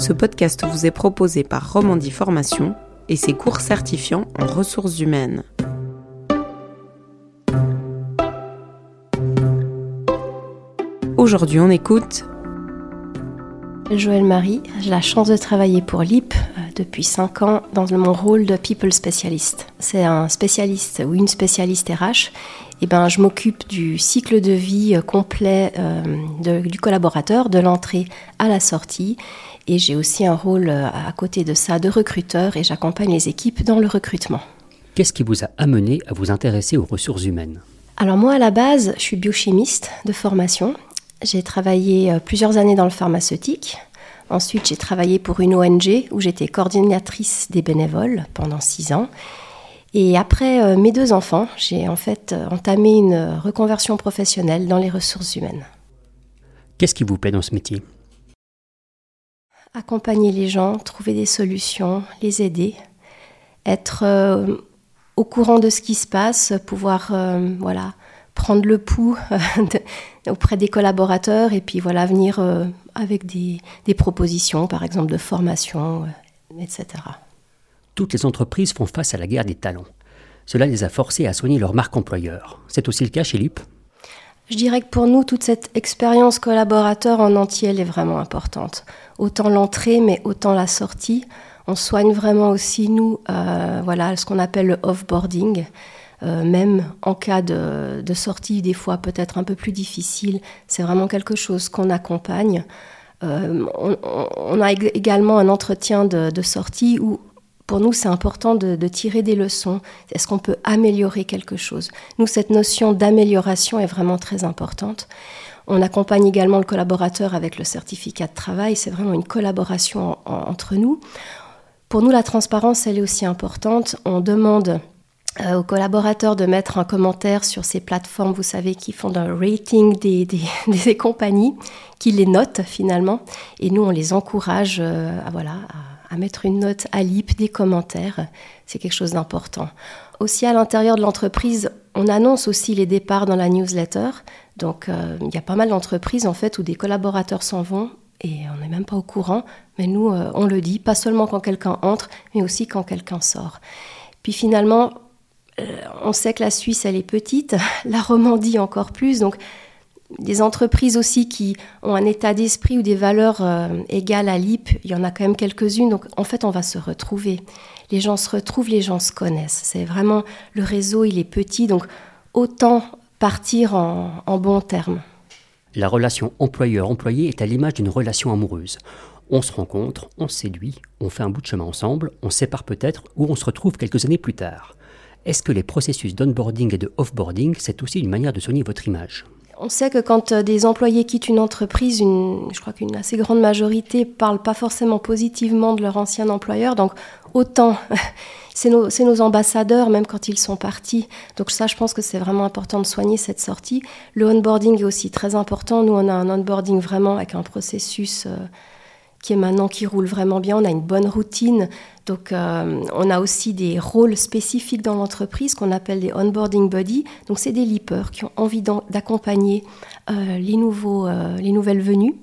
Ce podcast vous est proposé par Romandie Formation et ses cours certifiants en ressources humaines. Aujourd'hui, on écoute Joël Marie, j'ai la chance de travailler pour LIP euh, depuis 5 ans dans mon rôle de people specialist. C'est un spécialiste ou une spécialiste RH. Et ben, je m'occupe du cycle de vie euh, complet euh, du collaborateur, de l'entrée à la sortie. Et j'ai aussi un rôle à côté de ça de recruteur et j'accompagne les équipes dans le recrutement. Qu'est-ce qui vous a amené à vous intéresser aux ressources humaines? Alors moi, à la base, je suis biochimiste de formation j'ai travaillé euh, plusieurs années dans le pharmaceutique. Ensuite, j'ai travaillé pour une ONG où j'étais coordinatrice des bénévoles pendant six ans. Et après euh, mes deux enfants, j'ai en fait euh, entamé une reconversion professionnelle dans les ressources humaines. Qu'est-ce qui vous plaît dans ce métier? Accompagner les gens, trouver des solutions, les aider, être au courant de ce qui se passe, pouvoir voilà, prendre le pouls auprès des collaborateurs et puis voilà, venir euh, avec des, propositions, par exemple de formation, euh, etc. Toutes les entreprises font face à la guerre des talents. Cela les a forcés à soigner leur marque employeur. C'est aussi le cas chez LIP Je dirais que pour nous, toute cette expérience collaborateur en entier, elle est vraiment importante. Autant l'entrée, mais autant la sortie. On soigne vraiment aussi, nous, euh, voilà, ce qu'on appelle le offboarding. Euh, même en cas de, sortie, des fois peut-être un peu plus difficile. C'est vraiment quelque chose qu'on accompagne. Euh, on, a également un entretien de, sortie où pour nous, c'est important de, tirer des leçons. Est-ce qu'on peut améliorer quelque chose? Nous, cette notion d'amélioration est vraiment très importante. On accompagne également le collaborateur avec le certificat de travail. C'est vraiment une collaboration entre nous. Pour nous, la transparence, elle est aussi importante. On demande euh, aux collaborateurs de mettre un commentaire sur ces plateformes, vous savez, qui font un rating des, compagnies, qui les notent finalement. Et nous, on les encourage euh, voilà, à, mettre une note à l'IP, des commentaires. C'est quelque chose d'important. Aussi, à l'intérieur de l'entreprise, on annonce aussi les départs dans la newsletter. Donc, euh, il y a pas mal d'entreprises, en fait, où des collaborateurs s'en vont et on n'est même pas au courant. Mais nous, on le dit, pas seulement quand quelqu'un entre, mais aussi quand quelqu'un sort. Puis finalement, euh, on sait que la Suisse, elle est petite, la Romandie encore plus. Donc, des entreprises aussi qui ont un état d'esprit ou des valeurs euh, égales à l'IP, il y en a quand même quelques-unes. Donc, en fait, on va se retrouver. Les gens se retrouvent, les gens se connaissent. C'est vraiment le réseau, il est petit. Donc, autant partir en, bons termes. La relation employeur-employé est à l'image d'une relation amoureuse. On se rencontre, on séduit, on fait un bout de chemin ensemble, on sépare peut-être ou on se retrouve quelques années plus tard. Est-ce que les processus d'onboarding et de offboarding, c'est aussi une manière de soigner votre image? On sait que quand euh, des employés quittent une entreprise, je crois qu'une assez grande majorité parle pas forcément positivement de leur ancien employeur. Donc autant, c'est nos, nos, ambassadeurs même quand ils sont partis. Donc ça, je pense que c'est vraiment important de soigner cette sortie. Le onboarding est aussi très important. Nous, on a un onboarding vraiment avec un processus euh, qui est maintenant qui roule vraiment bien. On a une bonne routine. Donc, euh, on a aussi des rôles spécifiques dans l'entreprise qu'on appelle des onboarding buddies. Donc, c'est des leapers qui ont envie d'accompagner euh, les, nouveaux, euh, les nouvelles venues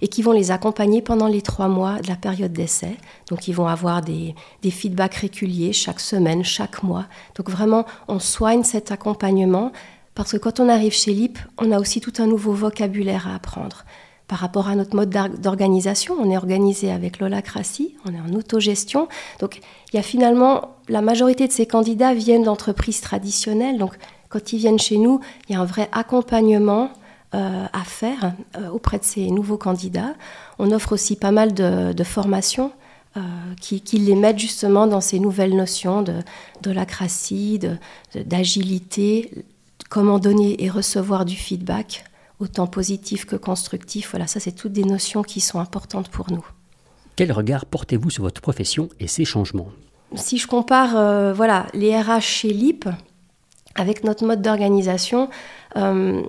et qui vont les accompagner pendant les trois mois de la période d'essai. Donc, ils vont avoir des, des feedbacks réguliers chaque semaine, chaque mois. Donc, vraiment, on soigne cet accompagnement parce que quand on arrive chez LIP, on a aussi tout un nouveau vocabulaire à apprendre par rapport à notre mode d'organisation. On est organisé avec l'holacratie, on est en autogestion. Donc il y a finalement, la majorité de ces candidats viennent d'entreprises traditionnelles. Donc quand ils viennent chez nous, il y a un vrai accompagnement euh, à faire euh, auprès de ces nouveaux candidats. On offre aussi pas mal de, formations. Euh, qui, les mettent justement dans ces nouvelles notions de, d'holacratie, d'agilité, comment donner et recevoir du feedback autant positif que constructif. Voilà, ça, c'est toutes des notions qui sont importantes pour nous. Quel regard portez-vous sur votre profession et ses changements? Si je compare euh, voilà, les RH chez LIP avec notre mode d'organisation, euh,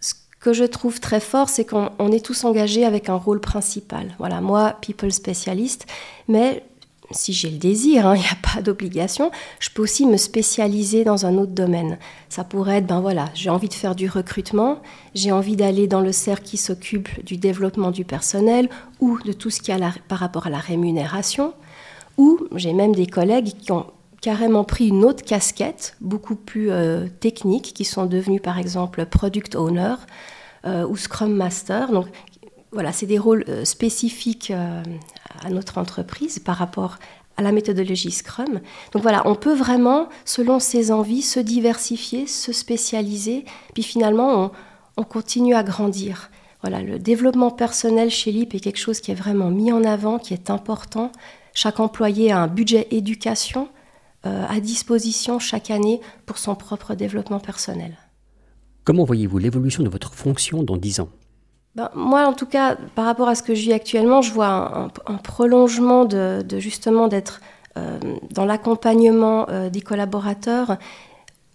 ce que je trouve très fort, c'est qu'on est tous engagés avec un rôle principal. Voilà, moi, people spécialiste, mais si j'ai le désir, hein, il n'y a pas d'obligation, je peux aussi me spécialiser dans un autre domaine. Ça pourrait être, ben voilà, j'ai envie de faire du recrutement, j'ai envie d'aller dans le cercle qui s'occupe du développement du personnel ou de tout ce qui a par rapport à la rémunération. Ou j'ai même des collègues qui ont carrément pris une autre casquette, beaucoup plus euh, technique, qui sont devenus par exemple product owner euh, ou scrum master. Donc voilà, c'est des rôles euh, spécifiques à notre entreprise par rapport à la méthodologie Scrum. Donc voilà, on peut vraiment, selon ses envies, se diversifier, se spécialiser, puis finalement, on, on continue à grandir. Voilà, le développement personnel chez LIP est quelque chose qui est vraiment mis en avant, qui est important. Chaque employé a un budget éducation euh, à disposition chaque année pour son propre développement personnel. Comment voyez-vous l'évolution de votre fonction dans 10 ans? Ben, moi, en tout cas, par rapport à ce que je vis actuellement, je vois un, prolongement de, justement d'être euh, dans l'accompagnement euh, des collaborateurs,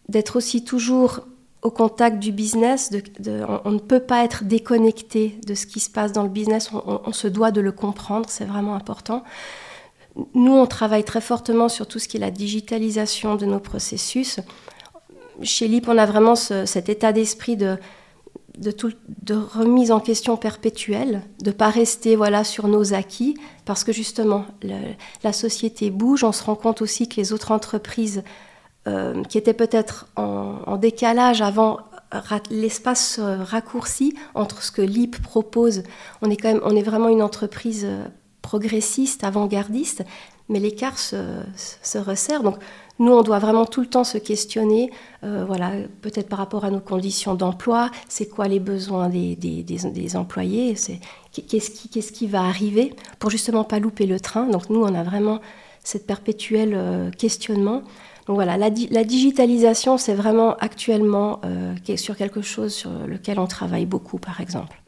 d'être aussi toujours au contact du business. on, ne peut pas être déconnecté de ce qui se passe dans le business. On, se doit de le comprendre. C'est vraiment important. Nous, on travaille très fortement sur tout ce qui est la digitalisation de nos processus. Chez LIP, on a vraiment cet état d'esprit de de, remise en question perpétuelle, de ne pas rester voilà, sur nos acquis, parce que justement, la société bouge, on se rend compte aussi que les autres entreprises euh, qui étaient peut-être en, décalage avant, l'espace raccourci entre ce que l'IP propose, on est, quand même, on est vraiment une entreprise euh, progressiste, avant-gardiste, mais l'écart se, se resserre. Donc, nous, on doit vraiment tout le temps se questionner, euh, voilà, peut-être par rapport à nos conditions d'emploi, c'est quoi les besoins des, employés, qu'est-ce qui, va arriver pour justement pas louper le train. Donc nous, on a vraiment cette perpétuel euh, questionnement. Donc voilà, la, digitalisation, c'est vraiment actuellement euh, sur quelque chose sur lequel on travaille beaucoup, par exemple.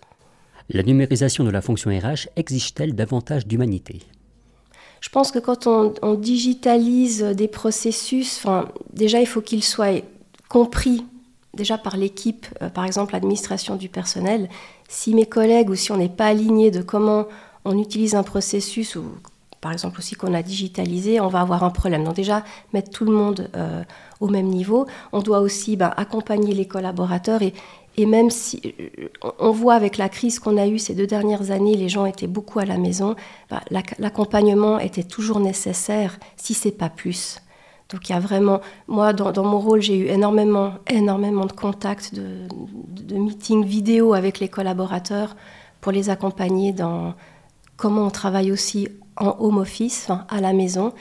La numérisation de la fonction RH exige-t-elle davantage d'humanité? Je pense que quand on, digitalise des processus, déjà il faut qu'ils soient compris déjà par l'équipe, euh, par exemple l'administration du personnel. Si mes collègues ou si on n'est pas aligné de comment on utilise un processus ou par exemple aussi qu'on a digitalisé, on va avoir un problème. Donc déjà, mettre tout le monde euh, au même niveau. On doit aussi ben, accompagner les collaborateurs et, et même si euh, on voit avec la crise qu'on a eue ces deux dernières années, les gens étaient beaucoup à la maison, bah, l'accompagnement était toujours nécessaire, si c'est pas plus. Donc il y a vraiment, moi dans, mon rôle, j'ai eu énormément, énormément de contacts, de, meetings vidéo avec les collaborateurs pour les accompagner dans comment on travaille aussi en home office, à la maison.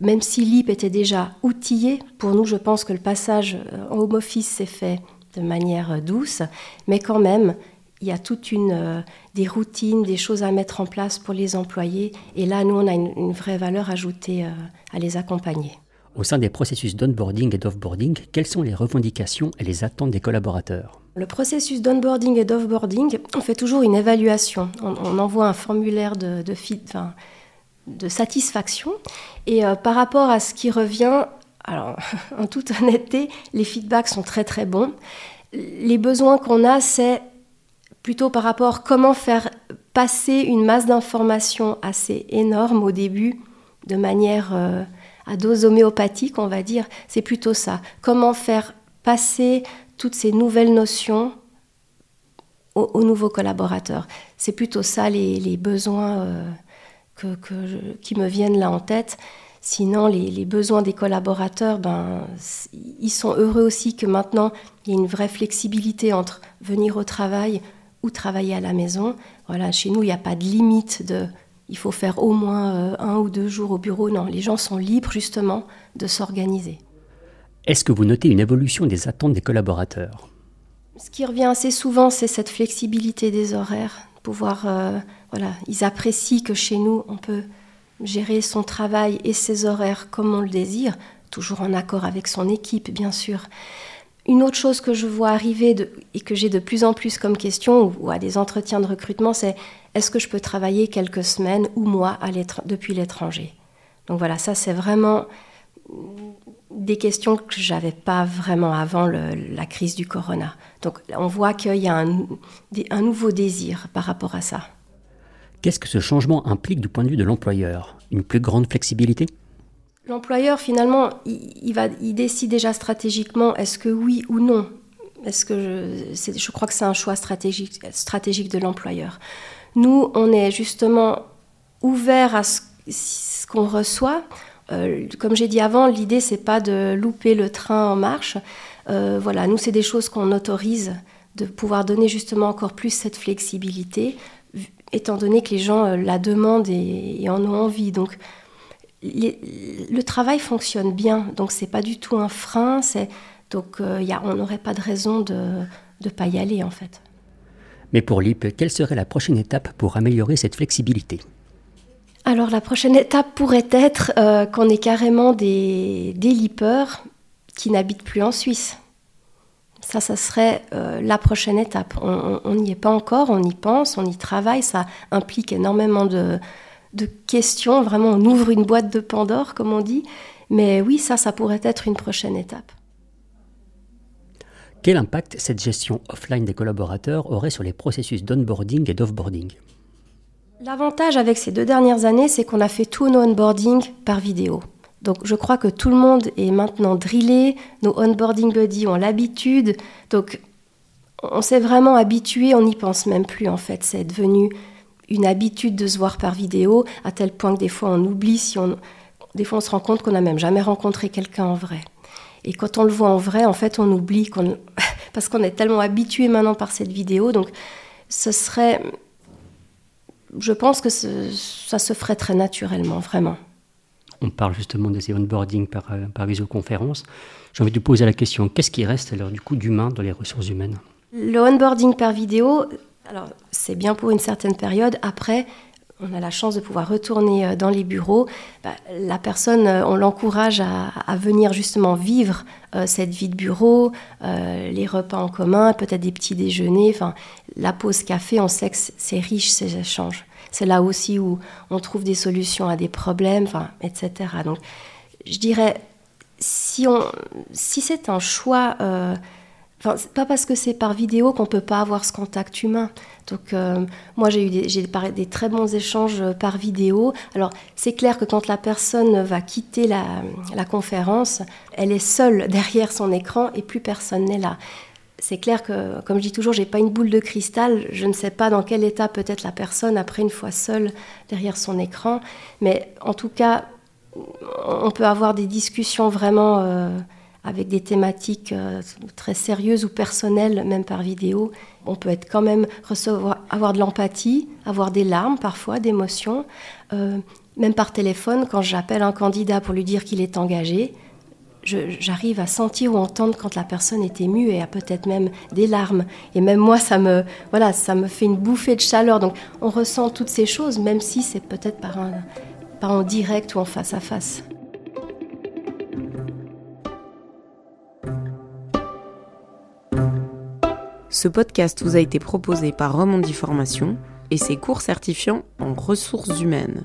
Même si l'IP était déjà outillé, pour nous, je pense que le passage euh, en home office s'est fait de manière douce, mais quand même, il y a toute une euh, des routines, des choses à mettre en place pour les employés. Et là, nous, on a une, vraie valeur ajoutée euh, à les accompagner. Au sein des processus d'onboarding et d'offboarding, quelles sont les revendications et les attentes des collaborateurs? Le processus d'onboarding et d'offboarding, on fait toujours une évaluation. On, envoie un formulaire de, de, de satisfaction. Et euh, par rapport à ce qui revient, alors, en toute honnêteté, les feedbacks sont très très bons. Les besoins qu'on a, c'est plutôt par rapport à comment faire passer une masse d'informations assez énorme au début, de manière euh, à dose homéopathique, on va dire. C'est plutôt ça. Comment faire passer toutes ces nouvelles notions aux, nouveaux collaborateurs. C'est plutôt ça les, besoins euh, qui me viennent là en tête. Sinon, les, besoins des collaborateurs, ben, ils sont heureux aussi que maintenant, il y ait une vraie flexibilité entre venir au travail ou travailler à la maison. Voilà, chez nous, il n'y a pas de limite de il faut faire au moins euh, un ou deux jours au bureau. Non, les gens sont libres justement de s'organiser. Est-ce que vous notez une évolution des attentes des collaborateurs? Ce qui revient assez souvent, c'est cette flexibilité des horaires. Pouvoir, euh, voilà, ils apprécient que chez nous, on peut gérer son travail et ses horaires comme on le désire, toujours en accord avec son équipe, bien sûr. Une autre chose que je vois arriver et que j'ai de plus en plus comme question ou, à des entretiens de recrutement, c'est est-ce que je peux travailler quelques semaines ou mois depuis l'étranger? Donc voilà, ça c'est vraiment des questions que j'avais pas vraiment avant la crise du corona. Donc on voit qu'il y a un nouveau désir par rapport à ça. Qu'est-ce que ce changement implique du point de vue de l'employeur? Une plus grande flexibilité? L'employeur, finalement, il, décide déjà stratégiquement est-ce que oui ou non? Est-ce que je, je crois que c'est un choix stratégique, stratégique de l'employeur. Nous, on est justement ouvert à ce, qu'on reçoit. Euh, comme j'ai dit avant, l'idée c'est pas de louper le train en marche. Euh, voilà, nous c'est des choses qu'on autorise de pouvoir donner justement encore plus cette flexibilité, étant donné que les gens euh, la demandent et, en ont envie. Donc le travail fonctionne bien, donc c'est pas du tout un frein. donc euh, y a, on n'aurait pas de raison de ne pas y aller en fait. Mais pour l'IP, quelle serait la prochaine étape pour améliorer cette flexibilité? Alors la prochaine étape pourrait être euh, qu'on ait carrément des, des lippers qui n'habitent plus en Suisse. Ça, ça serait euh, la prochaine étape. On n'y est pas encore, on y pense, on y travaille. Ça implique énormément de, de questions. Vraiment, on ouvre une boîte de Pandore, comme on dit. Mais oui, ça, ça pourrait être une prochaine étape. Quel impact cette gestion offline des collaborateurs aurait sur les processus d'onboarding et d'offboarding? L'avantage avec ces deux dernières années, c'est qu'on a fait tous nos onboarding par vidéo. Donc je crois que tout le monde est maintenant drillé, nos onboarding buddies ont l'habitude. Donc on s'est vraiment habitué, on n'y pense même plus en fait. C'est devenu une habitude de se voir par vidéo, à tel point que des fois on oublie, si on, des fois on se rend compte qu'on n'a même jamais rencontré quelqu'un en vrai. Et quand on le voit en vrai, en fait, on oublie qu'on, parce qu'on est tellement habitué maintenant par cette vidéo. Donc, ce serait, je pense que ça se ferait très naturellement, vraiment. On parle justement de ces onboarding par, euh, par visioconférence. J'ai envie de poser la question qu'est-ce qui reste alors du coup d'humain dans les ressources humaines? Le onboarding par vidéo, alors, c'est bien pour une certaine période. Après, on a la chance de pouvoir retourner euh, dans les bureaux. Bah, la personne, euh, on l'encourage à, venir justement vivre cette vie de bureau, les repas en commun, peut-être des petits déjeuners. Enfin, la pause café, on sait que c'est riche ces échanges. C'est là aussi où on trouve des solutions à des problèmes, etc. Donc, je dirais, si, si c'est un choix Enfin, pas parce que c'est par vidéo qu'on peut pas avoir ce contact humain. Donc, euh, moi, j'ai eu des, j'ai des très bons échanges euh, par vidéo. Alors, c'est clair que quand la personne va quitter la conférence, elle est seule derrière son écran et plus personne n'est là. C'est clair que, comme je dis toujours, j'ai pas une boule de cristal. Je ne sais pas dans quel état peut être la personne après une fois seule derrière son écran. Mais en tout cas, on peut avoir des discussions vraiment. Euh, avec des thématiques euh, très sérieuses ou personnelles, même par vidéo. On peut être quand même recevoir, avoir de l'empathie, avoir des larmes parfois, d'émotions. Euh, même par téléphone, quand j'appelle un candidat pour lui dire qu'il est engagé, j'arrive à sentir ou entendre quand la personne est émue et a peut-être même des larmes. Et même moi, ça me, voilà, ça me fait une bouffée de chaleur. Donc on ressent toutes ces choses, même si c'est peut-être par, un, en direct ou en face à face. Ce podcast vous a été proposé par Romandie Formation et ses cours certifiants en ressources humaines.